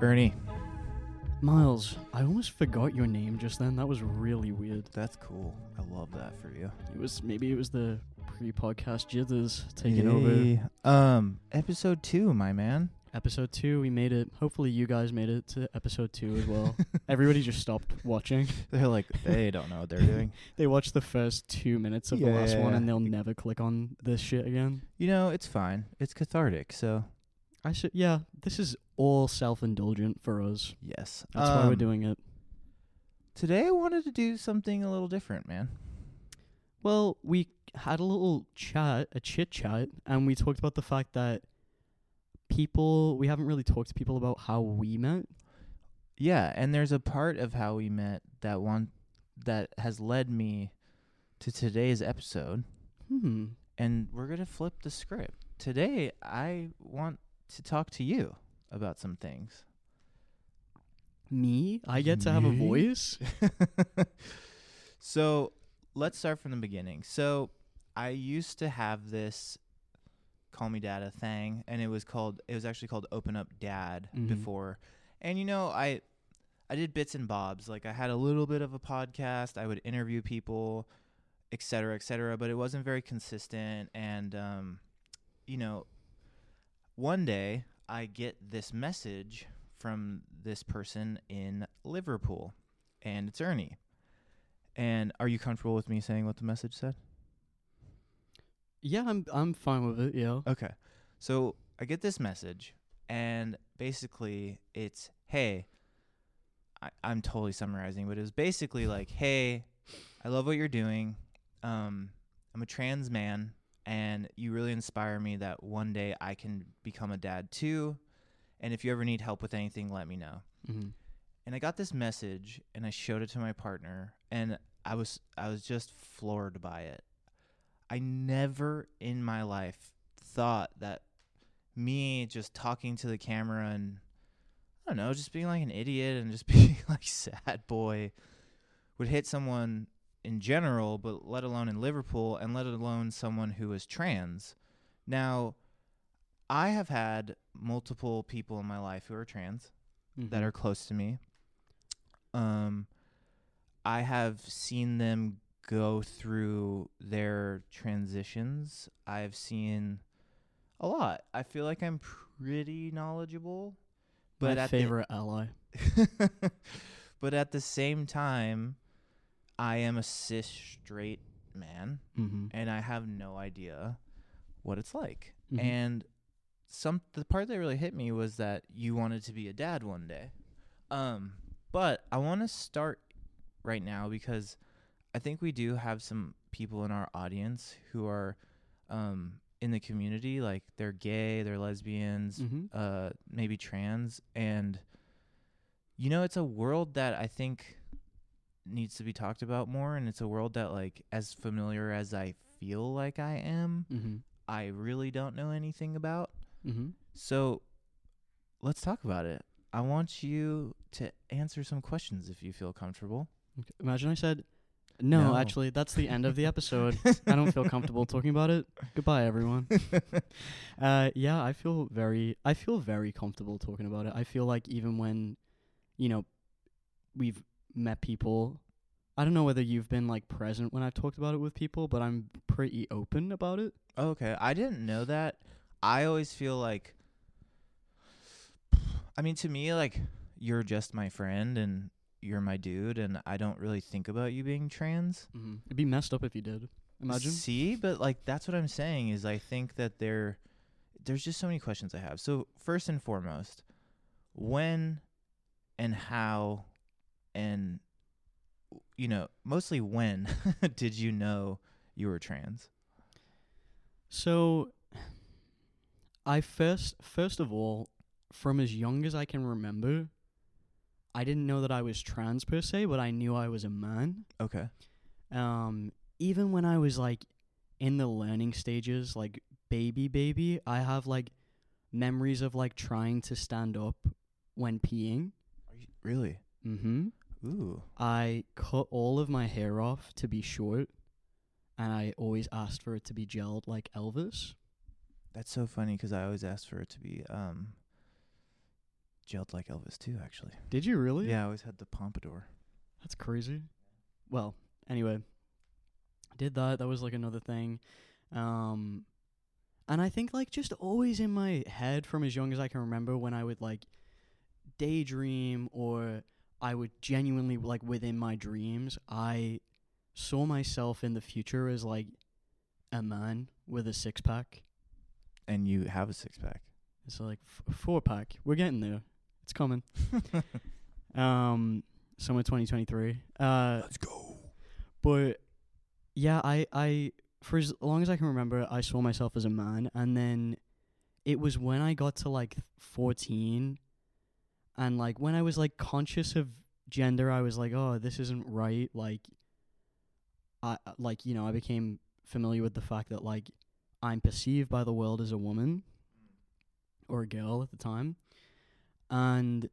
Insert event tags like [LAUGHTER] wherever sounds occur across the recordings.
Ernie. Miles, I almost forgot your name just then. That was really weird. That's cool. I love that for you. It was maybe it was the pre-podcast jitters taking over. Yay. Um, episode two, my man. Episode two, we made it. Hopefully, you guys made it to episode two as well. [LAUGHS] Everybody just stopped watching. [LAUGHS] They're like, they don't know what they're doing. [LAUGHS] They watched the first two minutes of the last one, Yeah. and they'll never click on this shit again. You know, it's fine. It's cathartic. So I should. Yeah, this is all self-indulgent for us. yes, That's why we're Um, doing it. Today, I wanted to do something a little different, man. Well, we had a little chat, a chit chat, and we talked about the fact that people we haven't really talked to people about how we met. Yeah, and there's a part of how we met that one that has led me to today's episode, Hmm. and we're gonna flip the script. Today, I want to talk to you about some things. Me? I get to have a voice? [LAUGHS] so let's start from the beginning. So I used to have this call me dada thing and it was called it was actually called open up dad Mhm. before. And you know, I I did bits and bobs. Like I had a little bit of a podcast, I would interview people, et cetera, et cetera, but it wasn't very consistent and um you know, one day I get this message from this person in Liverpool and it's Ernie. And are you comfortable with me saying what the message said? Yeah, I'm I'm fine with it, yeah. Okay. So I get this message, and basically it's, hey, I, I'm totally summarizing, but it was basically like, hey, I love what you're doing. Um, I'm a trans man, and you really inspire me that one day I can become a dad too. And if you ever need help with anything, let me know. hmm and I got this message and I showed it to my partner and I was I was just floored by it. I never in my life thought that me just talking to the camera and I don't know, just being like an idiot and just [LAUGHS] being like sad boy would hit someone in general, but let alone in Liverpool and let alone someone who is trans. Now, I have had multiple people in my life who are trans that are close to me. Um, I have seen them go through their transitions. I've seen a lot. I feel like I'm pretty knowledgeable, but my favorite ally. [LAUGHS] but at the same time, I am a cis straight man, Mm-hmm. and I have no idea what it's like. Mhm. And some the part that really hit me was that you wanted to be a dad one day. Um, but I want to start right now because I think we do have some people in our audience who are um in the community like they're gay, they're lesbians, Mhm. uh maybe trans and you know it's a world that I think needs to be talked about more and it's a world that like as familiar as I feel like I am Mhm. I really don't know anything about. Mhm. So let's talk about it. I want you to answer some questions if you feel comfortable. Okay. Imagine I said, no, No. actually, that's the end of the episode. [LAUGHS] I don't feel comfortable talking about it. Goodbye, everyone. [LAUGHS] Uh, yeah, I feel very, I feel very comfortable talking about it. I feel like even when, you know, we've met people, I don't know whether you've been like present when I've talked about it with people, but I'm pretty open about it. okay, I didn't know that. I always feel like I mean to me like you're just my friend and you're my dude and I don't really think about you being trans. Mm-hmm. It'd be messed up if you did. Imagine. See, but like that's what I'm saying is I think that there there's just so many questions I have. So first and foremost, when and how and you know, mostly when [LAUGHS] did you know you were trans? So, I first, first of all, from as young as I can remember, I didn't know that I was trans per se, but I knew I was a man. Okay. Um, even when I was like in the learning stages, like baby, baby, I have like memories of like trying to stand up when peeing. Are you, really? Mm-hmm. Ooh. I cut all of my hair off to be short, and I always asked for it to be gelled like Elvis. That's so funny because I always asked for it to be um gelled like Elvis too, actually. Did you really? Yeah, I always had the pompadour. That's crazy. Well, anyway, did that. That was like another thing. Um, and I think like just always in my head from as young as I can remember when I would like daydream or I would genuinely like within my dreams, I saw myself in the future as like a man with a six pack. And you have a six pack. It's like f- four pack. We're getting there. It's coming. [LAUGHS] um, summer 2023. Uh, Let's go. but yeah, I I for as long as I can remember, I saw myself as a man, and then it was when I got to like 14, and like when I was like conscious of gender, I was like, oh, this isn't right. Like, I uh, like you know I became familiar with the fact that like I'm perceived by the world as a woman or a girl at the time, and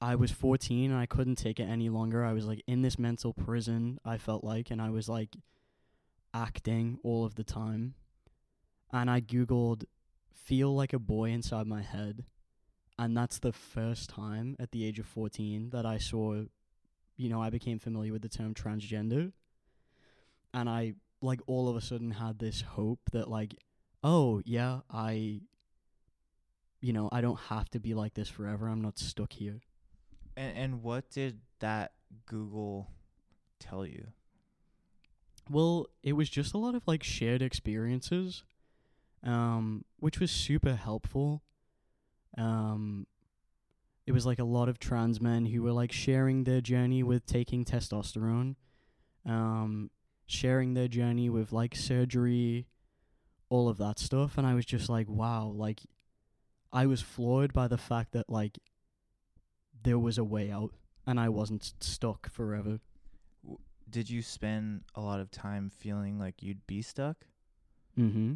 I was 14 and I couldn't take it any longer. I was like in this mental prison, I felt like, and I was like acting all of the time. And I Googled feel like a boy inside my head. And that's the first time at the age of 14 that I saw, you know, I became familiar with the term transgender. And I, like, all of a sudden had this hope that, like, oh, yeah, I, you know, I don't have to be like this forever. I'm not stuck here. And and what did that Google tell you? Well, it was just a lot of like shared experiences, um, which was super helpful. Um, it was like a lot of trans men who were like sharing their journey with taking testosterone, um, sharing their journey with like surgery, all of that stuff, and I was just like, wow, like, I was floored by the fact that like there was a way out, and I wasn't stuck forever. Did you spend a lot of time feeling like you'd be stuck? Mm-hmm.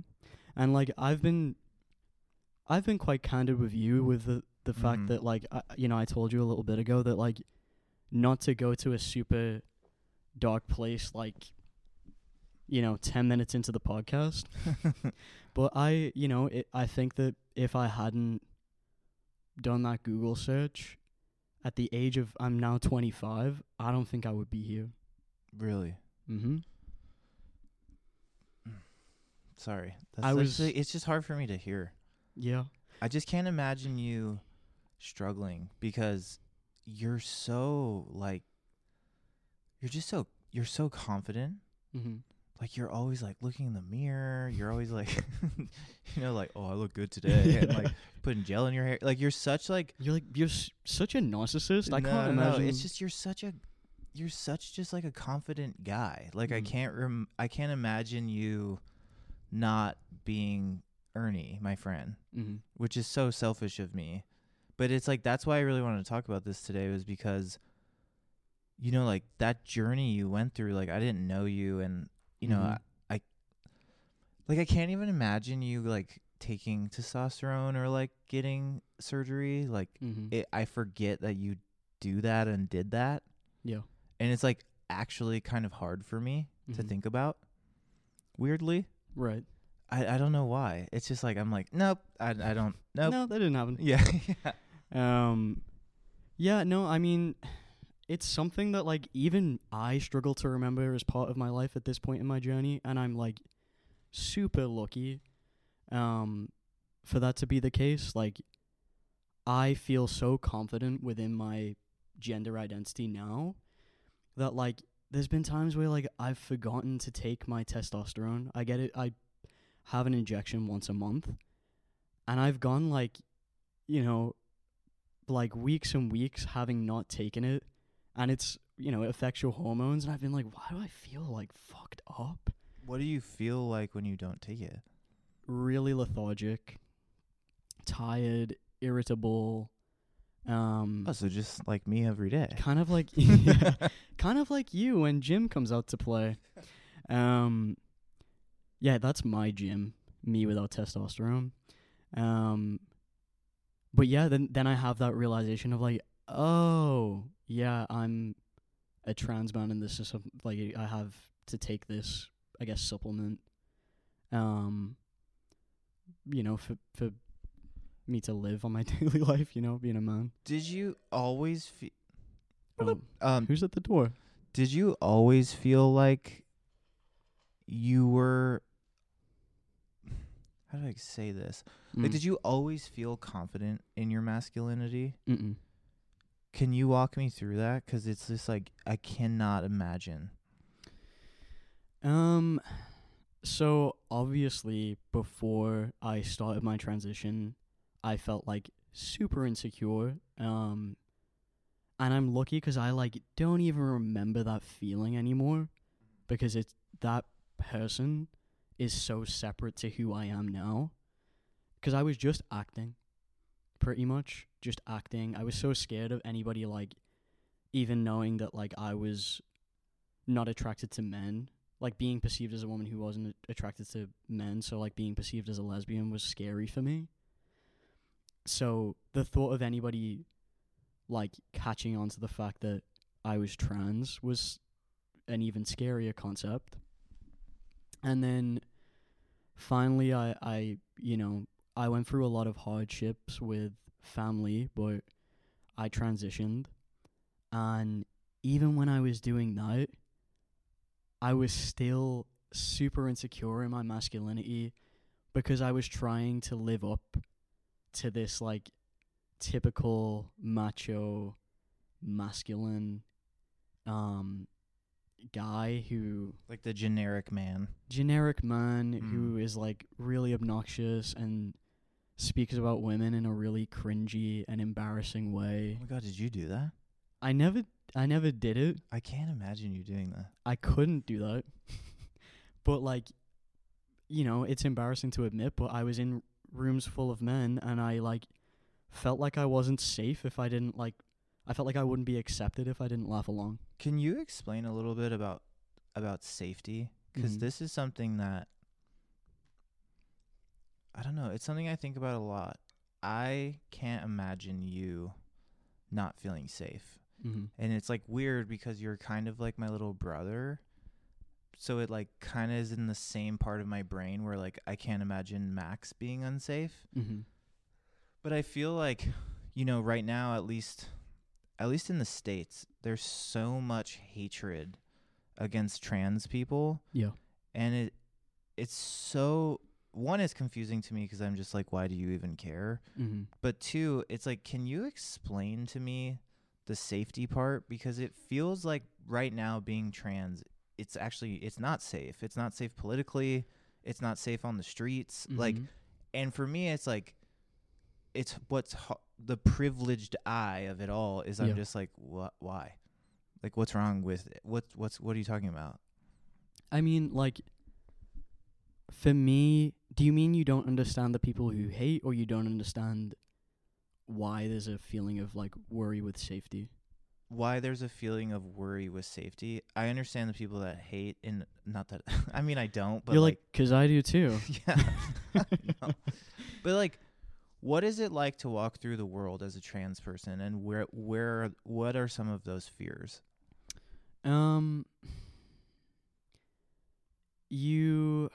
And like I've been, I've been quite candid with you with the the fact Mhm. that like I, you know I told you a little bit ago that like not to go to a super dark place like you know 10 minutes into the podcast [LAUGHS] but I you know it, I think that if I hadn't done that Google search at the age of I'm now 25 I don't think I would be here really? mm-hmm Sorry. That's I was- actually- it's just hard for me to hear. Yeah I just can't imagine you struggling because you're so like you're just so you're so confident. mm-hmm Like you're always like looking in the mirror. You're always like [LAUGHS] you know like oh I look good today and like [LAUGHS] putting gel in your hair. Like you're such like You're like you're s- such a narcissist. I No, can't no, imagine. it's just you're such a you're such just like a confident guy. Like I Mm. can't rem- I can't imagine you not being Ernie, my friend, mm-hmm. which is so selfish of me. But it's like that's why I really wanted to talk about this today was because you know like that journey you went through like I didn't know you and you know Mhm. I, I like I can't even imagine you like taking testosterone or like getting surgery like Mm-hmm. it, I forget that you do that and did that, yeah. and it's like actually kind of hard for me to Mhm. think about. Weirdly, Right. I I don't know why. It's just like I'm like nope, I I don't nope. No, that didn't happen. Yeah, [LAUGHS] yeah. Um, yeah. No, I mean, it's something that like even I struggle to remember as part of my life at this point in my journey, and I'm like super lucky, um, for that to be the case. Like, I feel so confident within my gender identity now that like there's been times where like I've forgotten to take my testosterone. I get it. I have an injection once a month, and I've gone like, you know, like weeks and weeks having not taken it, and it's you know it affects your hormones, and I've been like, why do I feel like fucked up? What do you feel like when you don't take it? Really lethargic, tired, irritable, um, Oh, so just like me every day. kind of like [LAUGHS] [LAUGHS] yeah, kind of like you when Jim comes out to play. Um, yeah, that's my gym. Me without testosterone. Um, but yeah, then then I have that realization of like, oh yeah, I'm a trans man, and this is some, like I have to take this, I guess, supplement. Um, you know, for for me to live on my [LAUGHS] daily life. You know, being a man. Did you always feel Um, um who's at the door? did you always feel like you were how do I say this? Like Mm. did you always feel confident in your masculinity? Mm-mm. Can you walk me through that cuz it's just like I cannot imagine. Um, so obviously before I started my transition, I felt like super insecure. Um, and I'm lucky 'cause I like don't even remember that feeling anymore because it's that person is so separate to who I am now. 'Cause I was just acting, pretty much just acting. I was so scared of anybody like even knowing that like I was not attracted to men like being perceived as a woman who wasn't attracted to men so like being perceived as a lesbian was scary for me so the thought of anybody like catching on to the fact that i was trans was an even scarier concept and then finally i i you know i went through a lot of hardships with family but i transitioned. And even when i was doing that I was still super insecure in my masculinity because I was trying to live up to this like typical macho masculine um guy who Like the generic man. generic man who Mm. is like really obnoxious and speaks about women in a really cringy and embarrassing way. Oh my god, did you do that? I never I never did it. I can't imagine you doing that. I couldn't do that. [LAUGHS] but like you know, it's embarrassing to admit, but I was in rooms full of men and I like felt like I wasn't safe if I didn't like I felt like I wouldn't be accepted if I didn't laugh along. Can you explain a little bit about about safety? Because Mhm. this is something that I don't know. It's something I think about a lot. I can't imagine you not feeling safe, Mm-hmm. and it's like weird because you're kind of like my little brother. So it like kind of is in the same part of my brain where like I can't imagine Max being unsafe. Mm-hmm. But I feel like, you know, right now at least at least in the states, there's so much hatred against trans people Yeah. and it it's so one is confusing to me because I'm just like why do you even care? Mm-hmm. But two, it's like can you explain to me the safety part because it feels like right now being trans it's actually it's not safe. It's not safe politically. It's not safe on the streets. Like Mm-hmm. and for me it's like it's what's ho- the privileged eye of it all is i'm just like what why like what's wrong with it what what's what are you talking about I mean, like, for me, do you mean you don't understand the people who hate, or you don't understand why there's a feeling of like worry with safety? why there's a feeling of worry with safety i understand the people that hate and not that [LAUGHS] i mean i don't but You're like, like, 'cause I do too. [LAUGHS] yeah [LAUGHS] No. but like what is it like to walk through the world as a trans person and where where what are some of those fears Um, you,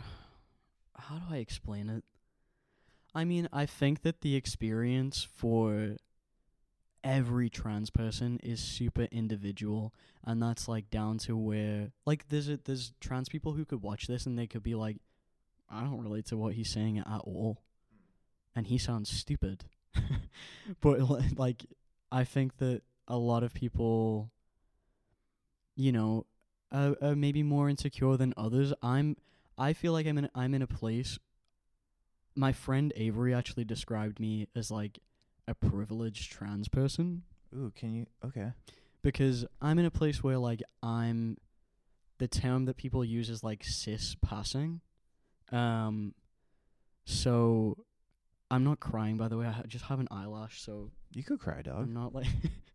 how do I explain it? I mean, I think that the experience for every trans person is super individual, and that's like down to where, like, there's a, there's trans people who could watch this and they could be like, I don't relate to what he's saying at all, and he sounds stupid. [LAUGHS] but like, I think that a lot of people you know, uh, uh, maybe more insecure than others. I'm. I feel like I'm in. I'm in a place. My friend Avery actually described me as like a privileged trans person ooh can you okay because I'm in a place where like I'm. The term that people use is like cis passing. Um. So, I'm not crying. By the way, I ha- just have an eyelash, so you could cry dog I'm not like.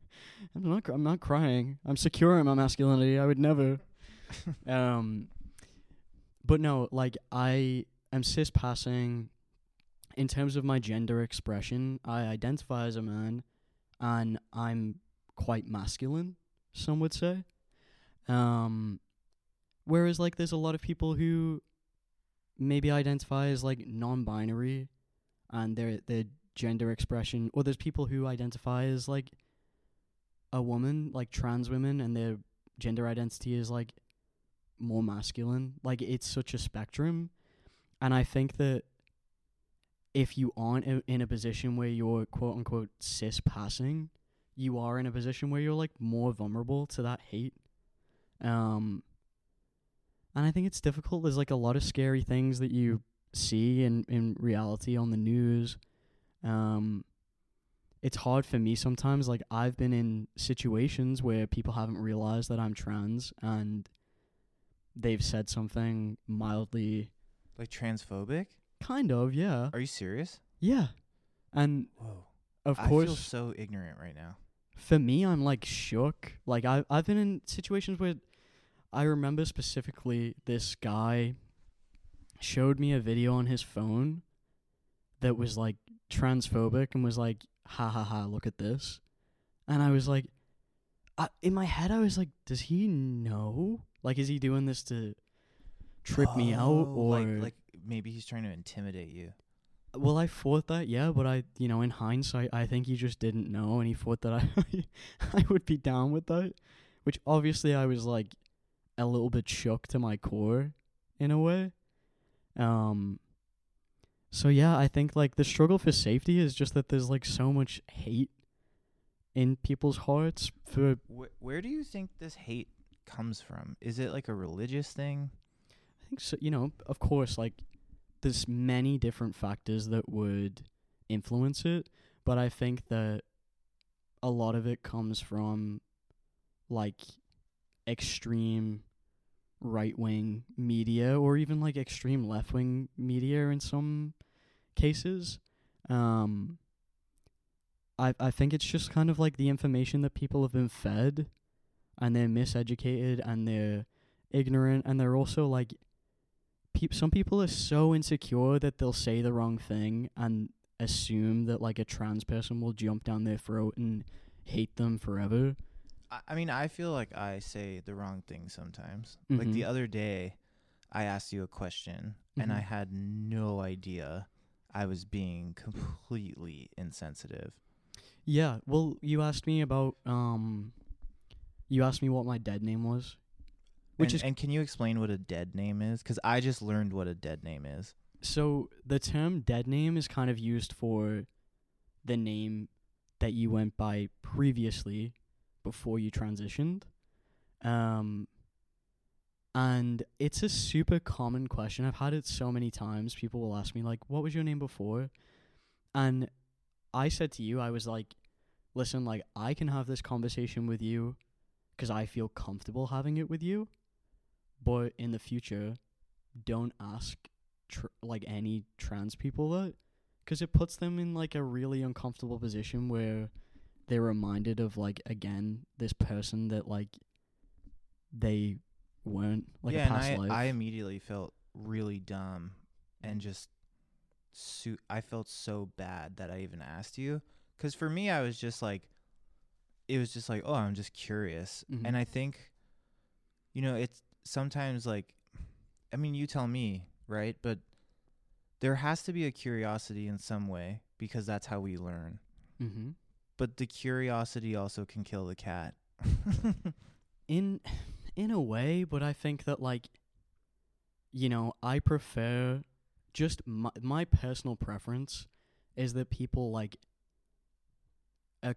[LAUGHS] I'm not. cr- I'm not crying. I'm secure in my masculinity. I would never. [LAUGHS] um. But no, like I am cis passing. In terms of my gender expression, I identify as a man, and I'm quite masculine. Some would say. Um. Whereas, like, there's a lot of people who maybe identify as like non-binary, and their their gender expression or there's people who identify as like a woman, like trans women and their gender identity is like more masculine. Like it's such a spectrum. And I think that if you aren't in a position where you're quote unquote cis passing, you are in a position where you're like more vulnerable to that hate. Um and I think it's difficult. There's like a lot of scary things that you see in in reality on the news. Um it's hard for me sometimes like I've been in situations where people haven't realized that I'm trans and they've said something mildly Like transphobic? kind of, yeah. Are you serious? Yeah. And Whoa. of I course feel so ignorant right now. for me I'm like shook. Like I I've been in situations where I remember specifically this guy showed me a video on his phone that was like transphobic and was like ha ha ha look at this. And I was like I, in my head I was like does he know? Like is he doing this to trip me oh, out Oh, or like like maybe he's trying to intimidate you. well, I thought that, yeah, but I, you know, in hindsight, I think he just didn't know, and he thought that I, [LAUGHS] I would be down with that, which obviously I was like a little bit shook to my core, in a way. Um. So yeah, I think like the struggle for safety is just that there's like so much hate in people's hearts for Wh- where do you think this hate comes from? Is it like a religious thing? I think so. You know, of course, like there's many different factors that would influence it, but I think that a lot of it comes from like extreme right wing media or even like extreme left wing media in some cases. Um I I think it's just kind of like the information that people have been fed and they're miseducated and they're ignorant and they're also like peop- some people are so insecure that they'll say the wrong thing and assume that like a trans person will jump down their throat and hate them forever. I, mean, I feel like I say the wrong thing sometimes. Like the Mhm. other day, I asked you a question and I Mhm. had no idea I was being completely insensitive. Yeah, well, you asked me about um you asked me what my dead name was. Which and, is and can you explain what a dead name is? Because I just learned what a dead name is. so the term dead name is kind of used for the name that you went by previously before you transitioned. Um and it's a super common question. I've had it so many times. People will ask me like, "What was your name before?" And I said to you, I was like, "Listen, like I can have this conversation with you 'cause I feel comfortable having it with you, but in the future, don't ask tr- like any trans people that 'cause it puts them in like a really uncomfortable position where they're reminded of like again this person that like they weren't like yeah, a past and I, life. I immediately felt really dumb and just su- I felt so bad that I even asked you cuz for me I was just like it was just like, "Oh, I'm just curious." Mhm. And I think you know, it's sometimes like I mean, you tell me, right? But there has to be a curiosity in some way because that's how we learn. mm-hmm. But the curiosity also can kill the cat. [LAUGHS] in in a way, but I think that like you know, I prefer just my my personal preference is that people like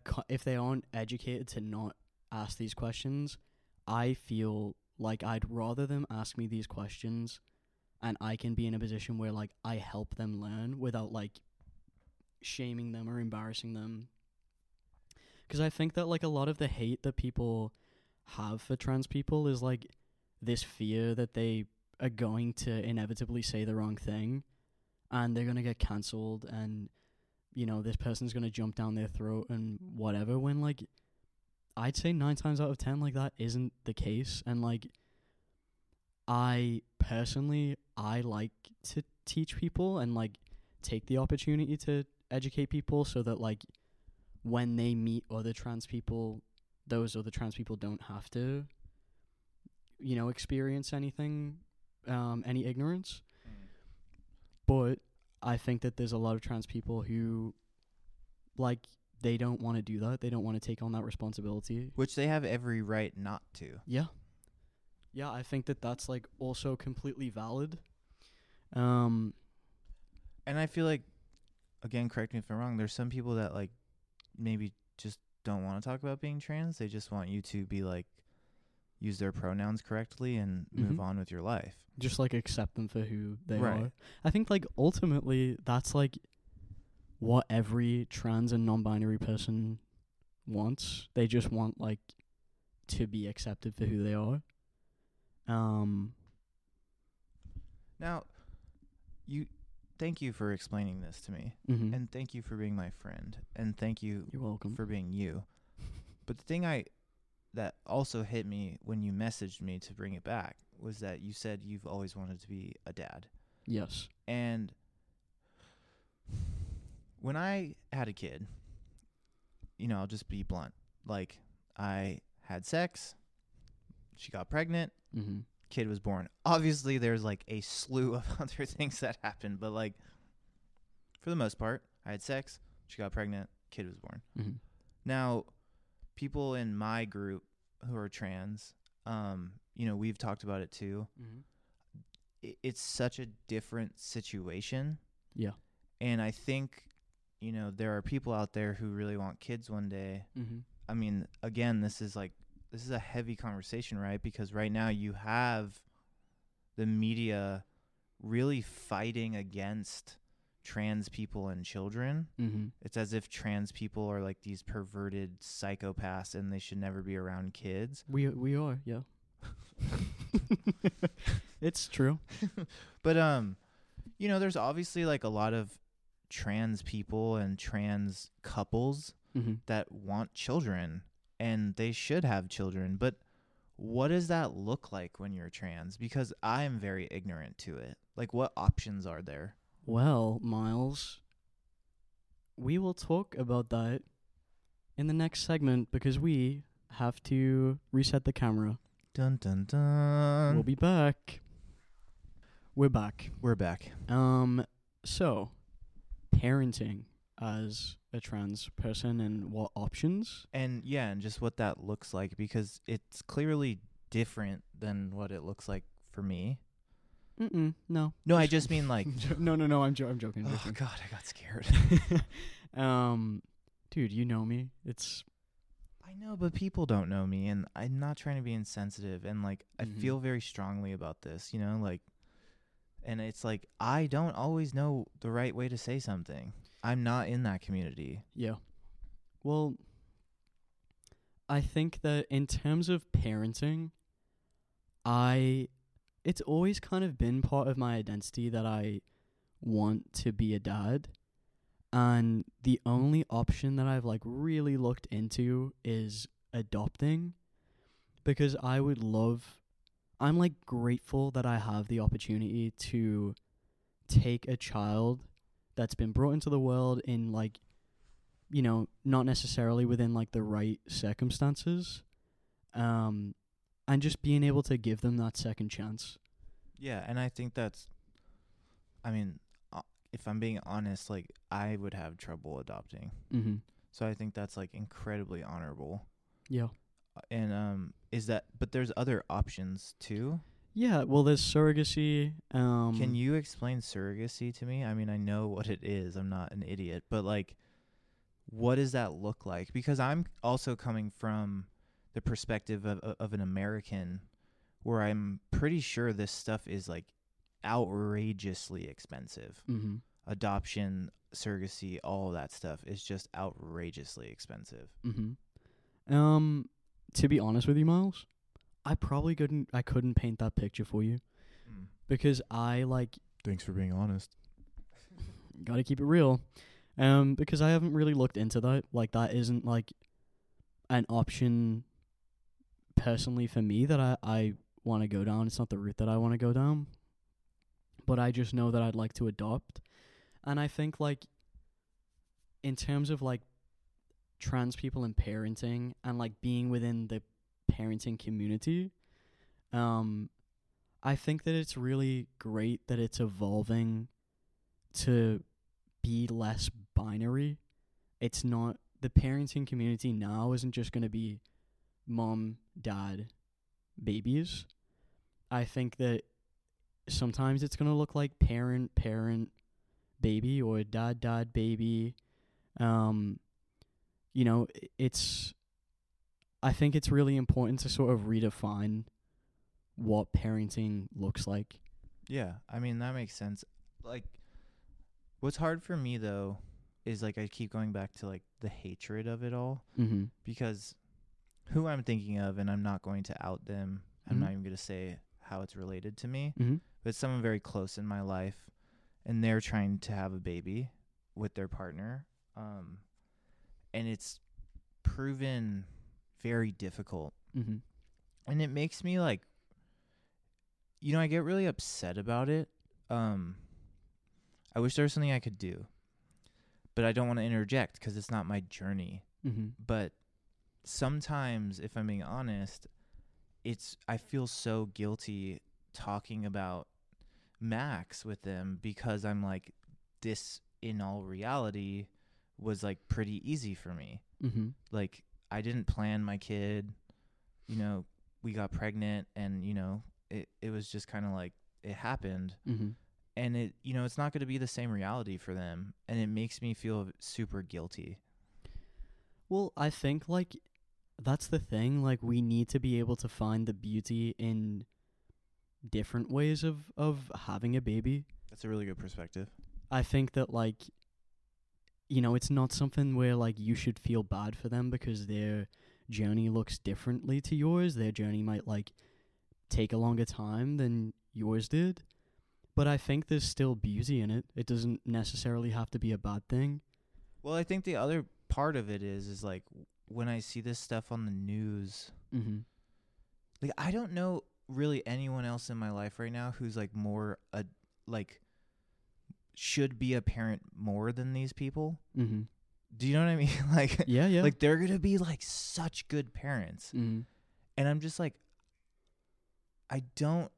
co- if they aren't educated to not ask these questions, I feel like I'd rather them ask me these questions and I can be in a position where like I help them learn without like shaming them or embarrassing them. Cuz I think that like a lot of the hate that people have for trans people is like this fear that they are going to inevitably say the wrong thing and they're going to get cancelled and you know this person's going to jump down their throat and whatever when like I'd say 9 times out of 10 like that isn't the case and like I personally I like to teach people and like take the opportunity to educate people so that like when they meet other trans people those other trans people don't have to you know experience anything um any ignorance but i think that there's a lot of trans people who like they don't want to do that. They don't want to take on that responsibility. Which they have every right not to. Yeah. Yeah, I think that that's like also completely valid. Um And I feel like, again, correct me if I'm wrong. There's some people that like maybe just don't want to talk about being trans. They just want you to be like use their pronouns correctly and move Mhm. on with your life. just like accept them for who they Right. are. I think like ultimately that's like what every trans and non-binary person wants. They just want like to be accepted for who they are. Um Now, you thank you for explaining this to me, mhm. and thank you for being my friend, and thank you you're welcome. for being you. But the thing I that also hit me when you messaged me to bring it back was that you said you've always wanted to be a dad. yes. And when I had a kid, you know, I'll just be blunt. Like I had sex, she got pregnant, Mhm. Kid was born. Obviously there's like a slew of [LAUGHS] other things that happened, but like for the most part, I had sex, she got pregnant, kid was born. Mhm. Now, people in my group who are trans, um, you know, we've talked about it too. Mhm. I- It's such a different situation, Yeah. and I think, you know, there are people out there who really want kids one day. Mhm. I mean, again, this is like this is a heavy conversation, right? Because right now you have the media really fighting against trans people and children. Mhm. It's as if trans people are like these perverted psychopaths and they should never be around kids. We we are, yeah. [LAUGHS] it's true. [LAUGHS] But um you know, there's obviously like a lot of trans people and trans couples Mhm. that want children and they should have children, but what does that look like when you're trans? Because I am very ignorant to it. Like what options are there? Well, Miles, we will talk about that in the next segment because we have to reset the camera. Dun dun dun. we'll be back. We're back. We're back. Um so parenting as a trans person and what options? And yeah, and just what that looks like because it's clearly different than what it looks like for me. Mm-mm, no. No, I just mean like [LAUGHS] no, no, no, I'm jo- I'm joking. Oh god, I got scared. [LAUGHS] um dude, you know me. It's I know, but people don't know me and I'm not trying to be insensitive and like I Mhm. feel very strongly about this, you know, like and it's like I don't always know the right way to say something. I'm not in that community. Yeah. Well, I think that in terms of parenting, I it's always kind of been part of my identity that I want to be a dad. And the only option that I've like really looked into is adopting because I would love I'm like grateful that I have the opportunity to take a child that's been brought into the world in like you know not necessarily within like the right circumstances um and just being able to give them that second chance Yeah, and I think that's I mean, uh, if I'm being honest, like I would have trouble adopting. mhm So I think that's like incredibly honorable. yeah Uh, And um is that but there's other options too? Yeah well there's surrogacy um Can you explain surrogacy to me? I mean, I know what it is. I'm not an idiot, but like what does that look like? Because I'm also coming from the perspective of of an American where I'm pretty sure this stuff is like outrageously expensive. mhm Adoption, surrogacy, all of that stuff is just outrageously expensive. mhm um to be honest with you Miles I probably couldn't I couldn't paint that picture for you because I like Thanks for being honest. got to keep it real. Um, because I haven't really looked into that. Like that isn't like an option personally for me that I I want to go down. It's not the route that I want to go down. But I just know that I'd like to adopt. And I think like in terms of like trans people and parenting and like being within the parenting community, um I think that it's really great that it's evolving to be less binary it's not the parenting community now isn't just going to be mom, dad, babies. I think that sometimes it's going to look like parent, parent, baby or dad, dad, baby. Um you know, it's I think it's really important to sort of redefine what parenting looks like. Yeah, I mean that makes sense. Like what's hard for me though is like I keep going back to like the hatred of it all Mhm. because who I'm thinking of and I'm not going to out them. I'm Mhm. not even going to say how it's related to me, Mhm. but someone very close in my life and they're trying to have a baby with their partner. Um and it's proven very difficult Mhm. and it makes me like you know i get really upset about it um i wish there was something i could do but i don't want to interject because it's not my journey Mhm. but sometimes if i'm being honest it's i feel so guilty talking about max with them because i'm like this in all reality was like pretty easy for me Mhm. like I didn't plan my kid. You know, we got pregnant and you know, it it was just kind of like it happened Mhm. and it you know, it's not going to be the same reality for them and it makes me feel super guilty. Well, I think like that's the thing. Like we need to be able to find the beauty in different ways of of having a baby. That's a really good perspective. I think that like you know, it's not something where like you should feel bad for them because their journey looks differently to yours. Their journey might like take a longer time than yours did. But I think there's still beauty in it. It doesn't necessarily have to be a bad thing. Well, I think the other part of it is is like when I see this stuff on the news, Mhm. like I don't know really anyone else in my life right now who's like more a like should be a parent more than these people. Mhm. Do you know what I mean? [LAUGHS] like Yeah, yeah. like they're gonna be like such good parents mhm. and i'm just like i don't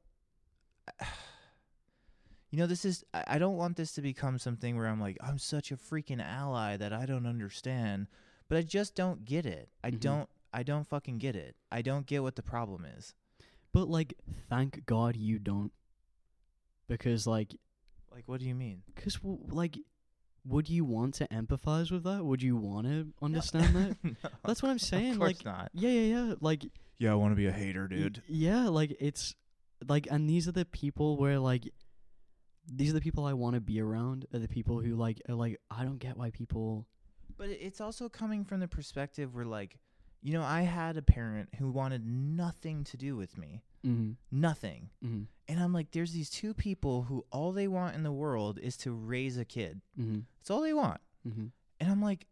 [SIGHS] you know this is I I don't want this to become something where i'm like i'm such a freaking ally that i don't understand but i just don't get it i Mhm. don't i don't fucking get it i don't get what the problem is But like thank God you don't. Because like like what do you mean cuz w- like would you want to empathize with that? Would you want to understand that? [LAUGHS] No, That's what I'm saying. of course like not yeah, yeah, yeah. Like yeah i want to be a hater Y- dude Yeah, like it's like and these are the people where like these are the people I want to be around are the people who like are like I don't get why people But it's also coming from the perspective where, like, you know, I had a parent who wanted nothing to do with me, mhm nothing. mhm And I'm like, there's these two people who all they want in the world is to raise a kid. mhm That's all they want. mhm And I'm like,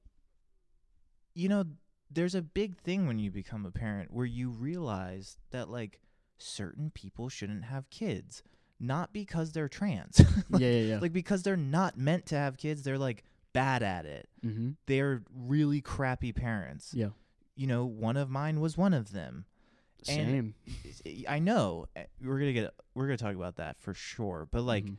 you know, there's a big thing when you become a parent where you realize that, like, certain people shouldn't have kids. Not because they're trans. Like- [LAUGHS] yeah, yeah, yeah. Like, because they're not meant to have kids. They're, like, bad at it. mhm They're really crappy parents. yeah. you know, one of mine was one of them. And- Same. I know eh, we're gonna get we're gonna talk about that for sure. But like, Mhm.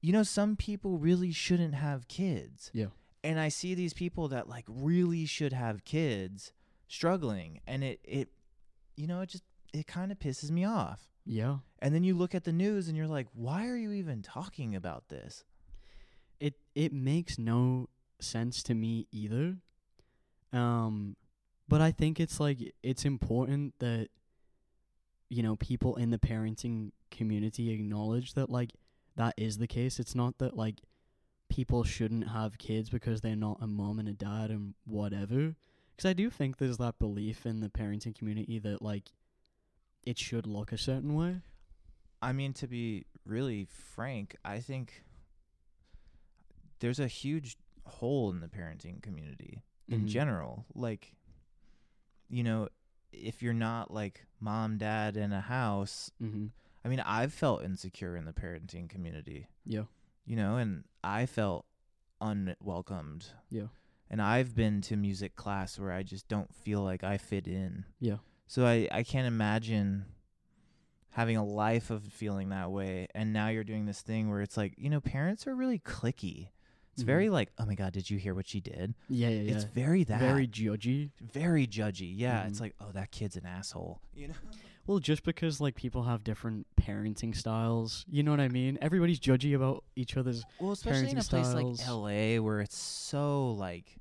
you know, some people really shouldn't have kids. Yeah. And I see these people that like really should have kids struggling, and it it, you know, it just it kind of pisses me off. Yeah. And then you look at the news and you're like, why are you even talking about this? It it makes no sense to me either. Um but I think it's like it's important that you know, people in the parenting community acknowledge that like that is the case. It's not that like people shouldn't have kids because they're not a mom and a dad and whatever. Cuz I do think there's that belief in the parenting community that like it should look a certain way. I mean, to be really frank, I think there's a huge hole in the parenting community in Mhm. general. Like, you know, if you're not like mom, dad in a house, Mhm. I mean, I've felt insecure in the parenting community, Yeah. you know, and I felt unwelcomed. Yeah. And I've been to music class where I just don't feel like I fit in. Yeah. So I, I can't imagine having a life of feeling that way. And now you're doing this thing where it's like, you know, parents are really cliquey. It's Mhm. very like, oh my god, did you hear what she did? Yeah, yeah, yeah. It's very that very judgy. very judgy. Yeah, it's Mhm. like, oh, that kid's an asshole. You know. [LAUGHS] Well, just because like people have different parenting styles, you know what I mean? Everybody's judgy about each other's. Well, especially in a Parenting place styles. like LA where it's so like,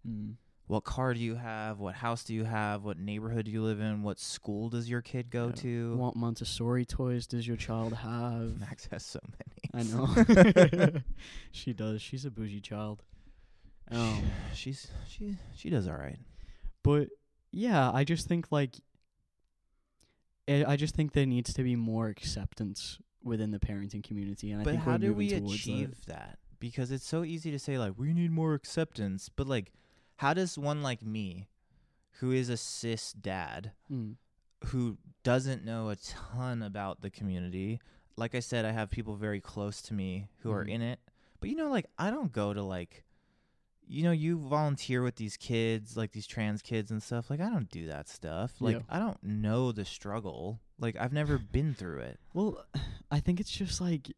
what car do you have? What house do you have? What neighborhood do you live in? What school does your kid go Yeah. to? What Montessori toys does your child have? [LAUGHS] Max has so many. I know. [LAUGHS] [LAUGHS] she does. She's a bougie child. Um, She's she she does all right. but yeah, I just think like I I just think there needs to be more acceptance within the parenting community, and I But think how we're do we towards achieve that? Because it's so easy to say like we need more acceptance, but like how does one like me, who is a cis dad. Mm. who doesn't know a ton about the community, like I said, I have people very close to me who are Mhm. in it. But you know, like I don't go to like you know, you volunteer with these kids, like these trans kids and stuff. Like I don't do that stuff. Like Yeah. I don't know the struggle. Like I've never [SIGHS] been through it. Well, [SIGHS] I think it's just like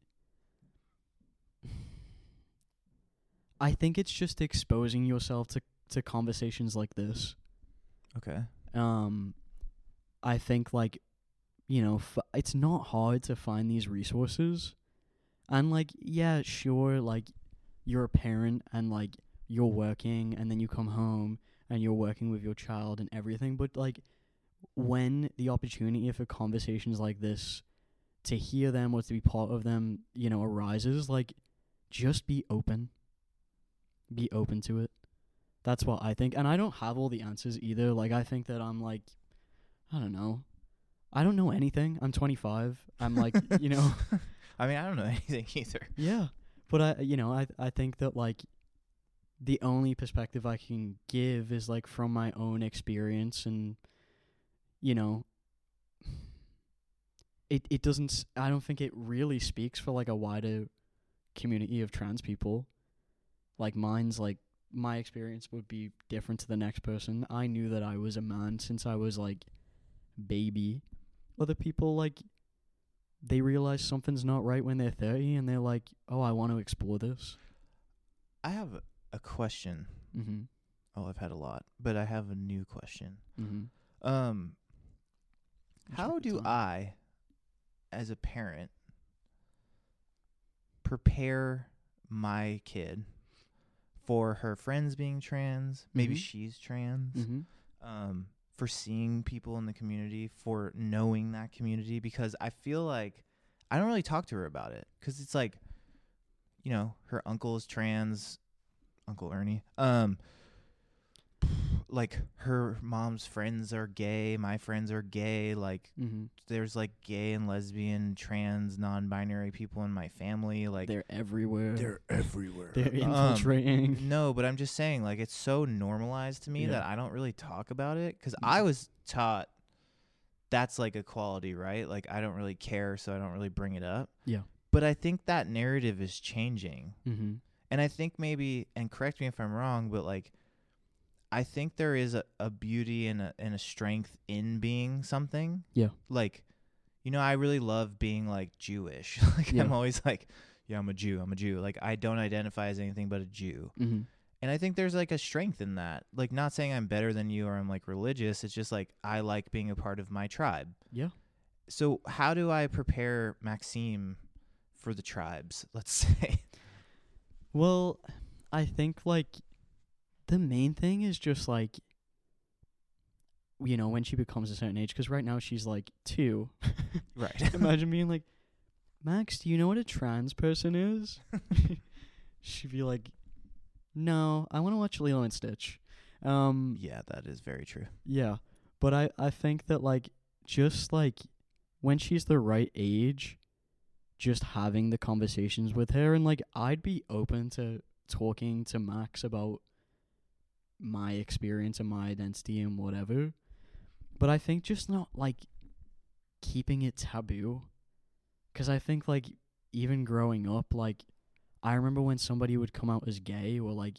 [SIGHS] I think it's just exposing yourself to to conversations like this. Okay. Um I think like you know, f- it's not hard to find these resources. And like yeah, sure like you're a parent and like you're working and then you come home and you're working with your child and everything, but like when the opportunity for conversations like this to hear them or to be part of them, you know, arises, like just be open. Be open to it. That's what I think. And I don't have all the answers either. Like I think that I'm like I don't know. I don't know anything. I'm 25. I'm like, you know, [LAUGHS] I mean, I don't know [LAUGHS] anything either. yeah. But I you know, I I think that like the only perspective I can give is like from my own experience and you know it it doesn't s- I don't think it really speaks for like a wider community of trans people. Like mine's like my experience would be different to the next person. I knew that I was a man since I was like baby. Other people like they realize something's not right when they're 30 and they're like, "Oh, I want to explore this." I have a- question. Mhm. Oh, I've had a lot, but I have a new question. Mhm. Um, how do time. I, as a parent, prepare my kid for her friends being trans? Maybe Mhm. she's trans. Mhm. Um, for seeing people in the community, for knowing that community, because I feel like I don't really talk to her about it, because it's like, you know, her uncle is trans, Uncle Ernie. Um, like her mom's friends are gay, my friends are gay. Like Mhm. there's like gay and lesbian, trans, non-binary people in my family. Like they're everywhere. they're everywhere. They're Um, infiltrating. no, but I'm just saying, like, it's so normalized to me Yeah. that I don't really talk about it because Mm. I was taught that's like a quality, right? Like, I don't really care, so I don't really bring it up. Yeah. But I think that narrative is changing. mhm. And I think maybe, and correct me if I'm wrong, but like, I think there is a, a beauty and a, and a strength in being something. Yeah. Like, you know, I really love being like Jewish. [LAUGHS] like, Yeah. I'm always like, yeah, I'm a Jew. I'm a Jew. Like, I don't identify as anything but a Jew. Mhm. And I think there's like a strength in that. Like not saying I'm better than you or I'm like religious. It's just like I like being a part of my tribe. Yeah. So how do I prepare Maxime for the tribes, let's [LAUGHS] say? Well, I think like the main thing is just like you know when she becomes a certain age because right now she's like two. [LAUGHS] right. [LAUGHS] Imagine being like, Max, do you know what a trans person is? [LAUGHS] She'd be like, No, I want to watch Lilo and Stitch. Um, yeah, that is very true. Yeah. But I, I think that like just like when she's the right age, just having the conversations with her and like I'd be open to talking to Max about my experience and my identity and whatever. But I think just not like keeping it taboo. Cause I think like even growing up, like I remember when somebody would come out as gay or like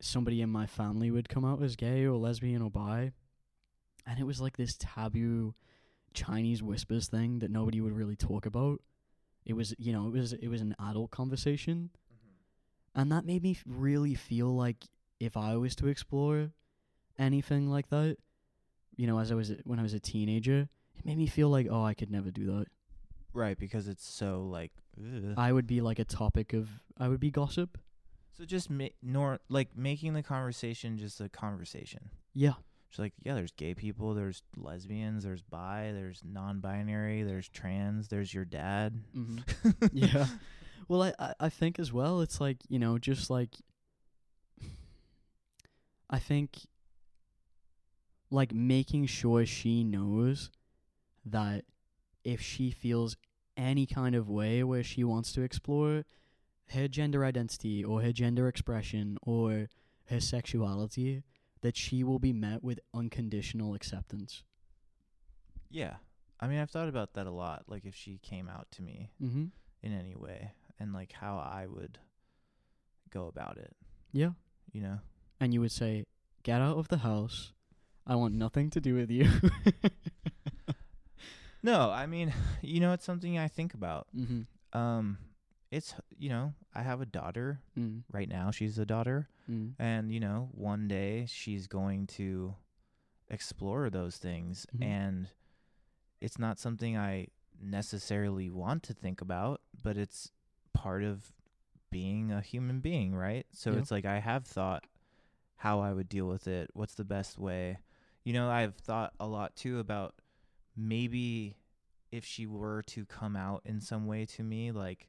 somebody in my family would come out as gay or lesbian or bi. And it was like this taboo Chinese whispers thing that nobody would really talk about. It was, you know, it was it was an adult conversation. Mm-hmm. and that made me f- really feel like if I was to explore anything like that, you know, as I was when I was a teenager, it made me feel like oh, I could never do that. Right, because it's so like. ugh. I would be like a topic of I would be gossip. so just ma- nor like making the conversation just a conversation. Yeah. Just like yeah, there's gay people, there's lesbians, there's bi, there's non-binary, there's trans, there's your dad. Mm-hmm. [LAUGHS] yeah. Well, I, I I think as well. It's like you know, just like I think like making sure she knows that if she feels any kind of way where she wants to explore her gender identity or her gender expression or her sexuality, that she will be met with unconditional acceptance. Yeah. I mean, I've thought about that a lot. Like if she came out to me Mm-hmm. in any way and like how I would go about it, Yeah. you know? And you would say, "Get out of the house. I want nothing to do with you." [LAUGHS] No, I mean, you know, it's something I think about. mm-hmm. Um it's, you know, I have a daughter mm right now. She's a daughter Mm. and, you know, one day she's going to explore those things Mhm. and it's not something I necessarily want to think about, but it's part of being a human being, right? So Yeah. it's like I have thought how I would deal with it, what's the best way. You know, I've thought a lot too about maybe if she were to come out in some way to me like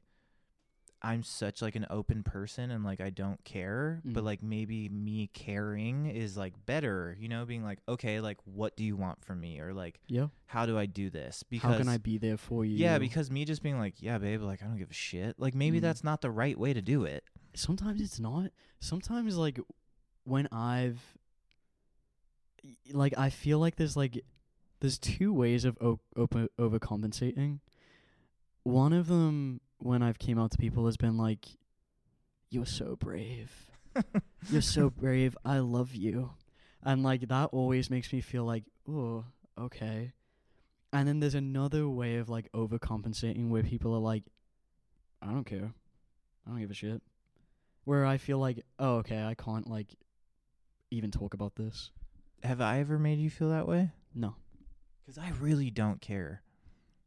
I'm such like an open person and like I don't care, but Mhm. like maybe me caring is like better, you know, being like, okay, like what do you want from me or like Yeah. how do I do this? Because How can I be there for you? yeah, because me just being like, yeah, babe, like I don't give a shit. Like maybe Mhm. that's not the right way to do it. sometimes it's not. Sometimes like when I've like I feel like there's like there's two ways of o- open overcompensating. One of them when I've came out to people has been like you're so brave. You're so [LAUGHS] brave. I love you. And like that always makes me feel like, oh, okay. And then there's another way of like overcompensating where people are like, I don't care. I don't give a shit. Where I feel like, oh, okay, I can't like even talk about this. Have I ever made you feel that way? No. Cuz I really don't care.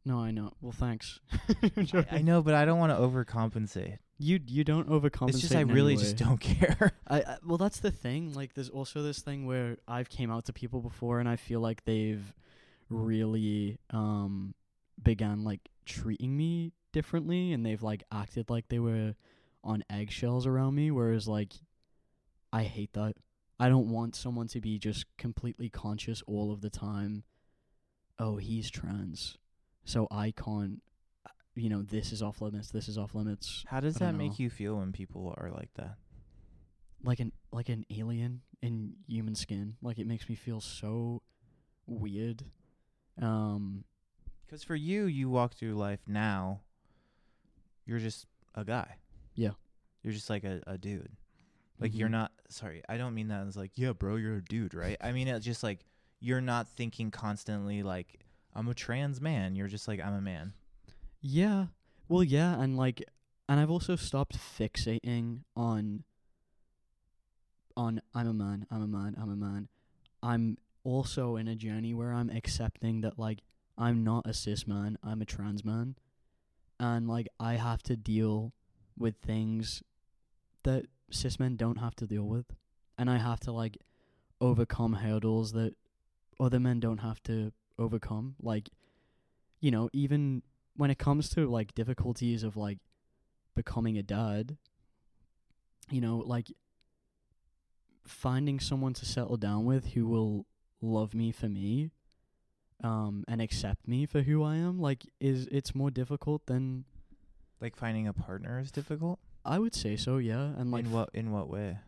No, I know. Well, thanks. I, I know, but I don't want to overcompensate. You you don't overcompensate. It's just I really just don't care. [LAUGHS] I, I well, that's the thing. Like, there's also this thing where I've came out to people before, and I feel like they've really um began like treating me differently, and they've like acted like they were on eggshells around me. Whereas, like, I hate that. I don't want someone to be just completely conscious all of the time. Oh, he's trans, so I can't. You know, this is off limits. This is off limits. How does I that make know. you feel when people are like that? like an like an alien in human skin. Like it makes me feel so weird. Um Because for you, you walk through life now. You're just a guy. Yeah. You're just like a, a dude. Like you're mhm. not. Sorry, I don't mean that as like, yeah, bro, you're a dude, right? I mean it's just like you're not thinking constantly like I'm a trans man. You're just like I'm a man. Yeah. Well, yeah, and like and I've also stopped fixating on on I'm a man, I'm a man, I'm a man. I'm also in a journey where I'm accepting that like I'm not a cis man, I'm a trans man. And like I have to deal with things that cis men don't have to deal with. And I have to like overcome hurdles that other men don't have to overcome. Like, you know, even when it comes to like difficulties of like becoming a dad, you know, like finding someone to settle down with who will love me for me um and accept me for who I am like is it's more difficult than Like finding a partner is difficult. I would say so yeah and like in what in what way?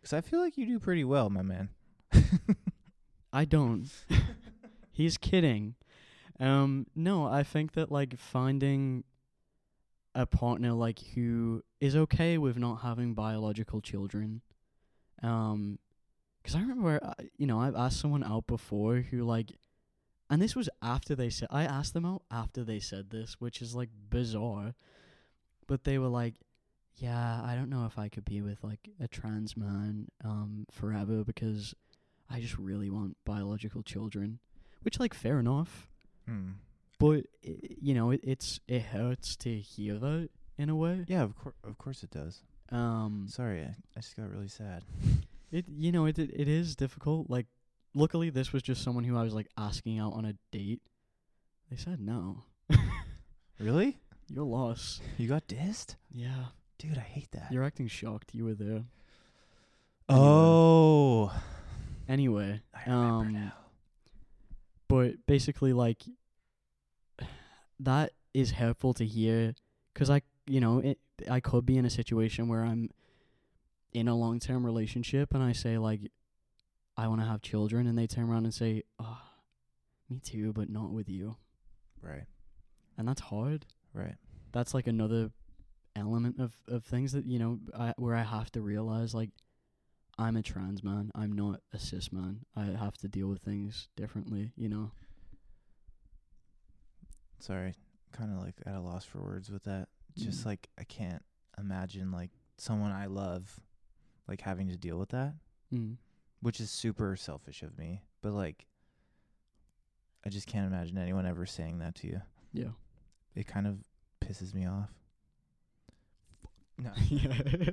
Because I feel like you do pretty well, my man. [LAUGHS] I don't. [LAUGHS] He's kidding. Um, no, I think that like finding a partner like who is okay with not having biological children. Um, 'cause I remember, uh, you know, I've asked someone out before who like, and this was after they said I asked them out after they said this, which is like bizarre. But they were like, yeah, I don't know if I could be with like a trans man um forever because I just really want biological children, which like fair enough, Hmm. but i you know it, it's it hurts to hear that in a way. Yeah, of course, of course it does. Um, Sorry, I, I just got really sad. [LAUGHS] it you know it it, it is difficult. Like, luckily this was just someone who I was like asking out on a date. They said no. [LAUGHS] Really? Your loss. You got dissed, Yeah, dude. I hate that. you're acting shocked. You were there. oh, Anyway, I remember um, now. but basically like [SIGHS] that is helpful to hear because i you know it, i could be in a situation where i'm in a long-term relationship and i say like i want to have children and they turn around and say oh me too but not with you Right, and that's hard right. that's like another element of of things that you know I, where i have to realize like i'm a trans man i'm not a cis man i have to deal with things differently you know Sorry, kind of like at a loss for words with that. Just Mm. like I can't imagine like someone I love, like having to deal with that, mm. which is super selfish of me. But like, I just can't imagine anyone ever saying that to you. yeah It kind of pisses me off. No, [LAUGHS] yeah.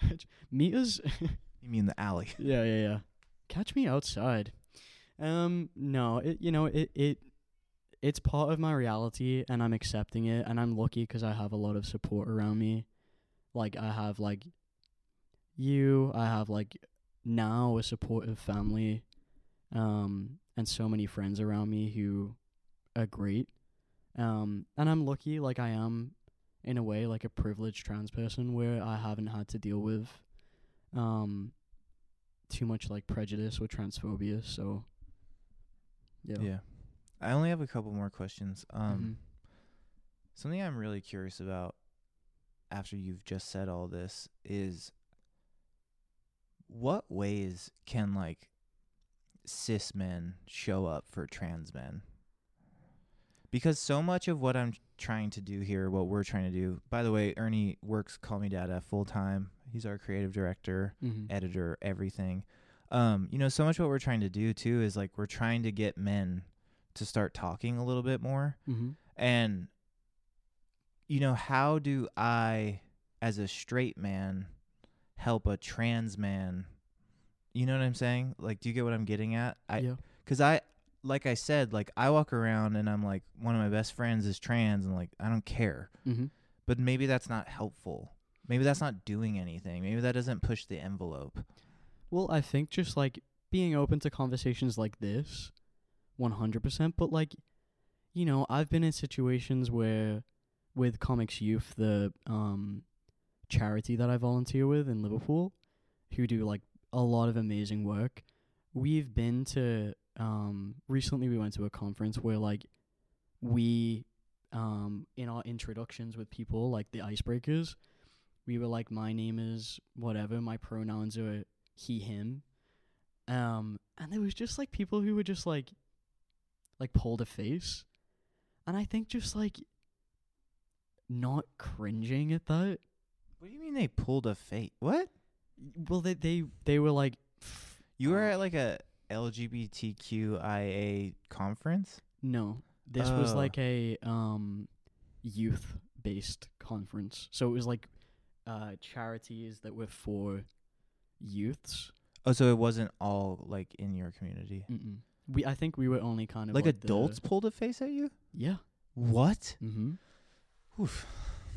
[LAUGHS] Meet us. [LAUGHS] you mean the alley? yeah, yeah, yeah. Catch me outside. Um, no, it you know it it it's part of my reality, and I'm accepting it, and I'm lucky 'cause I have a lot of support around me. Like I have like you, I have like now a supportive family, um, and so many friends around me who are great. Um, and I'm lucky, like I am in a way like a privileged trans person where I haven't had to deal with um too much like prejudice or transphobia so yeah, Yeah. I only have a couple more questions. Um, Mhm. something I'm really curious about after you've just said all this is what ways can like cis men show up for trans men? Because so much of what I'm trying to do here, what we're trying to do, by the way, Ernie works Call Me Data full time. He's our creative director Mhm. editor, everything. Um, you know, so much what we're trying to do too is like we're trying to get men to start talking a little bit more. Mhm. And you know, how do I as a straight man help a trans man? You know what I'm saying? Like do you get what I'm getting at? I yeah cuz I like I said, like I walk around and I'm like one of my best friends is trans and like I don't care. Mhm. But maybe that's not helpful. Maybe that's not doing anything. Maybe that doesn't push the envelope. well i think just like being open to conversations like this 100% but like you know i've been in situations where with comics youth the um charity that i volunteer with in liverpool who do like a lot of amazing work we've been to um recently we went to a conference where like we um in our introductions with people like the icebreakers we were like my name is whatever my pronouns are he him. Um and there was just like people who were just like like pulled a face. And i think just like not cringing at that. What do you mean they pulled a face What? well they they they were like You were at like a LGBTQIA conference? no this was Oh. like a um youth based conference so it was like uh charities that were for youths Oh, so it wasn't all like in your community. Mm-mm. we i think we were only kind of Like, the- adults pulled a face at you? yeah What? mm-hmm Oof.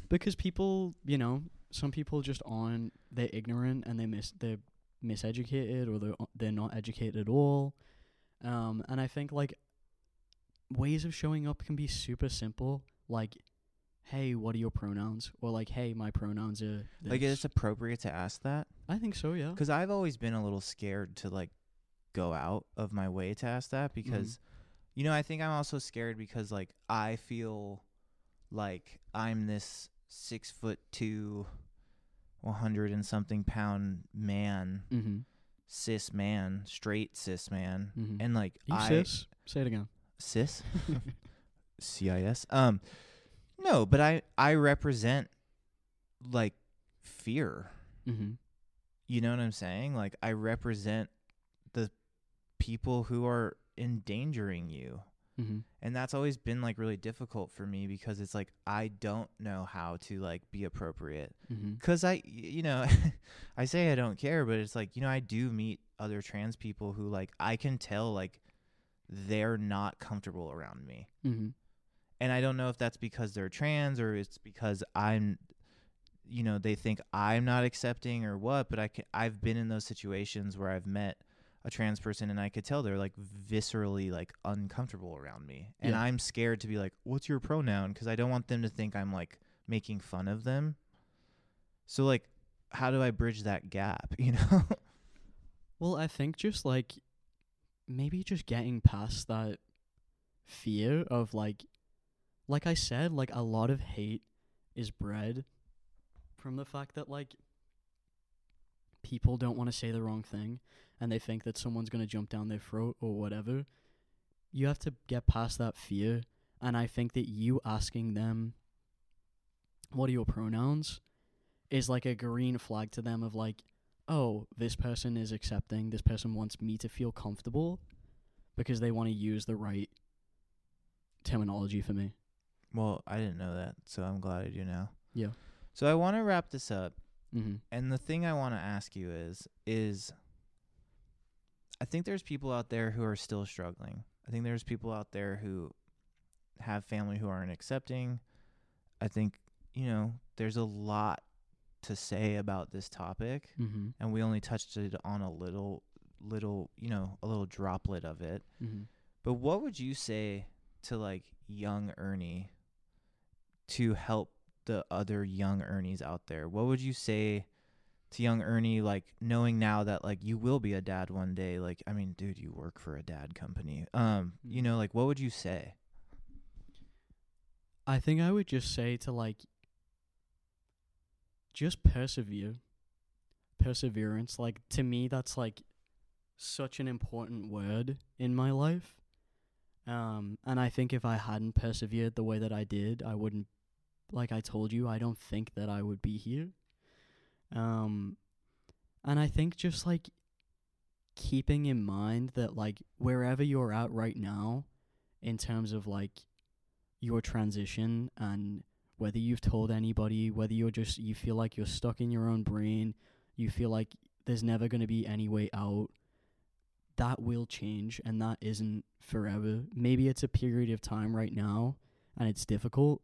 because people you know some people just aren't they're ignorant and they miss they're miseducated or they're they're not educated at all um and i think like ways of showing up can be super simple like hey what are your pronouns or like hey my pronouns are this. Like, it's appropriate to ask that? i think so yeah Because I've always been a little scared to like go out of my way to ask that because, you know, I think I'm also scared because like I feel like I'm this six foot two, 100 and something pound man, mm-hmm. cis man, straight cis man. Mm-hmm. And like, you I. cis say it again cis [LAUGHS] cis um no but i i represent like fear. Mm-hmm. You know what I'm saying? Like I represent the people who are endangering you. Mm-hmm. And that's always been like really difficult for me because it's like I don't know how to like be appropriate. Mm-hmm. Cuz I you know, [LAUGHS] I say I don't care, but it's like, you know, I do meet other trans people who like I can tell like they're not comfortable around me. Mm-hmm. and I don't know if that's because they're trans or it's because I'm, you know, they think I'm not accepting or what. But I can, I've been in those situations where I've met a trans person and I could tell they're like viscerally like uncomfortable around me, and Yeah. I'm scared to be like, "What's your pronoun?" Because I don't want them to think I'm like making fun of them. So like, how do I bridge that gap? [LAUGHS] You know? Well, I think just like maybe just getting past that fear of like like I said, like a lot of hate is bred from the fact that like people don't want to say the wrong thing and they think that someone's going to jump down their throat or whatever. You have to get past that fear and I think that you asking them what are your pronouns is like a green flag to them of like oh, this person is accepting, this person wants me to feel comfortable because they want to use the right terminology for me. well, I didn't know that, so I'm glad I do now. Yeah. So I want to wrap this up Mm-hmm. And the thing I want to ask you is is I think there's people out there who are still struggling. I think there's people out there who have family who aren't accepting. I think, you know, there's a lot to say about this topic Mm-hmm. and we only touched it on a little little, you know, a little droplet of it. Mm-hmm. But what would you say to like young Ernie to help the other young Ernies out there? What would you say to young Ernie like knowing now that like you will be a dad one day? Like I mean, dude, you work for a dad company. Um, you Mm. know, like what would you say? I think I would just say to like just persevere. Perseverance. Like to me that's like such an important word in my life. Um and I think if I hadn't persevered the way that I did, I wouldn't like I told you, I don't think that I would be here. Um and I think just like keeping in mind that like wherever you're at right now in terms of like your transition and whether you've told anybody, whether you're just you feel like you're stuck in your own brain, you feel like there's never going to be any way out. That will change and that isn't forever. Maybe it's a period of time right now and it's difficult,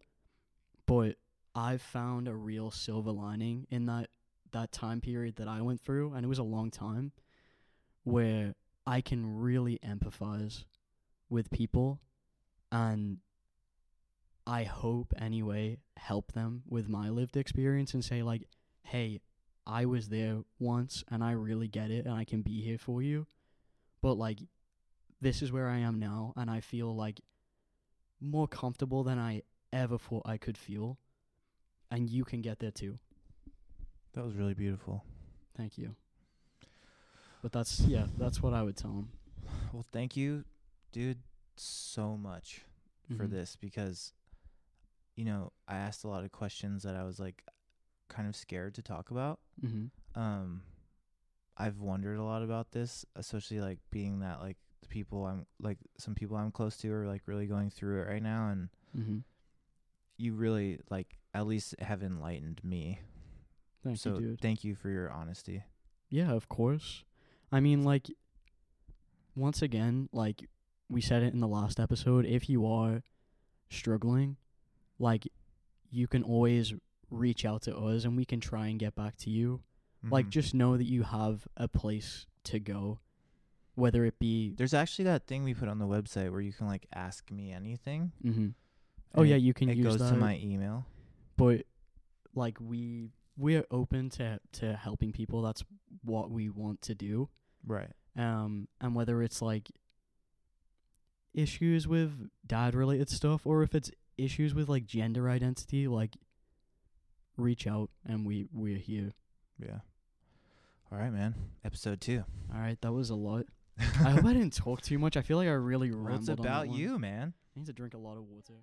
but I've found a real silver lining in that that time period that I went through and it was a long time where I can really empathize with people and I hope anyway help them with my lived experience and say like, "Hey, I was there once and I really get it and I can be here for you." But like this is where I am now and I feel like more comfortable than I ever thought I could feel. And you can get there too. That was really beautiful. Thank you. But that's yeah, that's what I would tell him. Well, thank you, dude, so much for Mhm. this because you know, I asked a lot of questions that I was like kind of scared to talk about. Mhm. um I've wondered a lot about this, especially like being that like the people I'm like some people I'm close to are like really going through it right now and Mhm. you really like at least have enlightened me. Thank so you, dude. thank you for your honesty. Yeah, of course. I mean, like, once again, like we said it in the last episode, if you are struggling, like, you can always reach out to us and we can try and get back to you. Like, Mhm. just know that you have a place to go, whether it be. there's actually that thing we put on the website where you can like ask me anything. Mm-hmm. Oh, yeah, you can it use goes that. to my email. but, like, we. We're open to to helping people. That's what we want to do. Right. um, and whether it's like issues with dad related stuff or if it's issues with like gender identity, like reach out and we we're here. Yeah. All right, man. Episode 2. All right, that was a lot. [LAUGHS] I hope I didn't talk too much. I feel like I really well, rambled. it's on that about you, man. I need to drink a lot of water.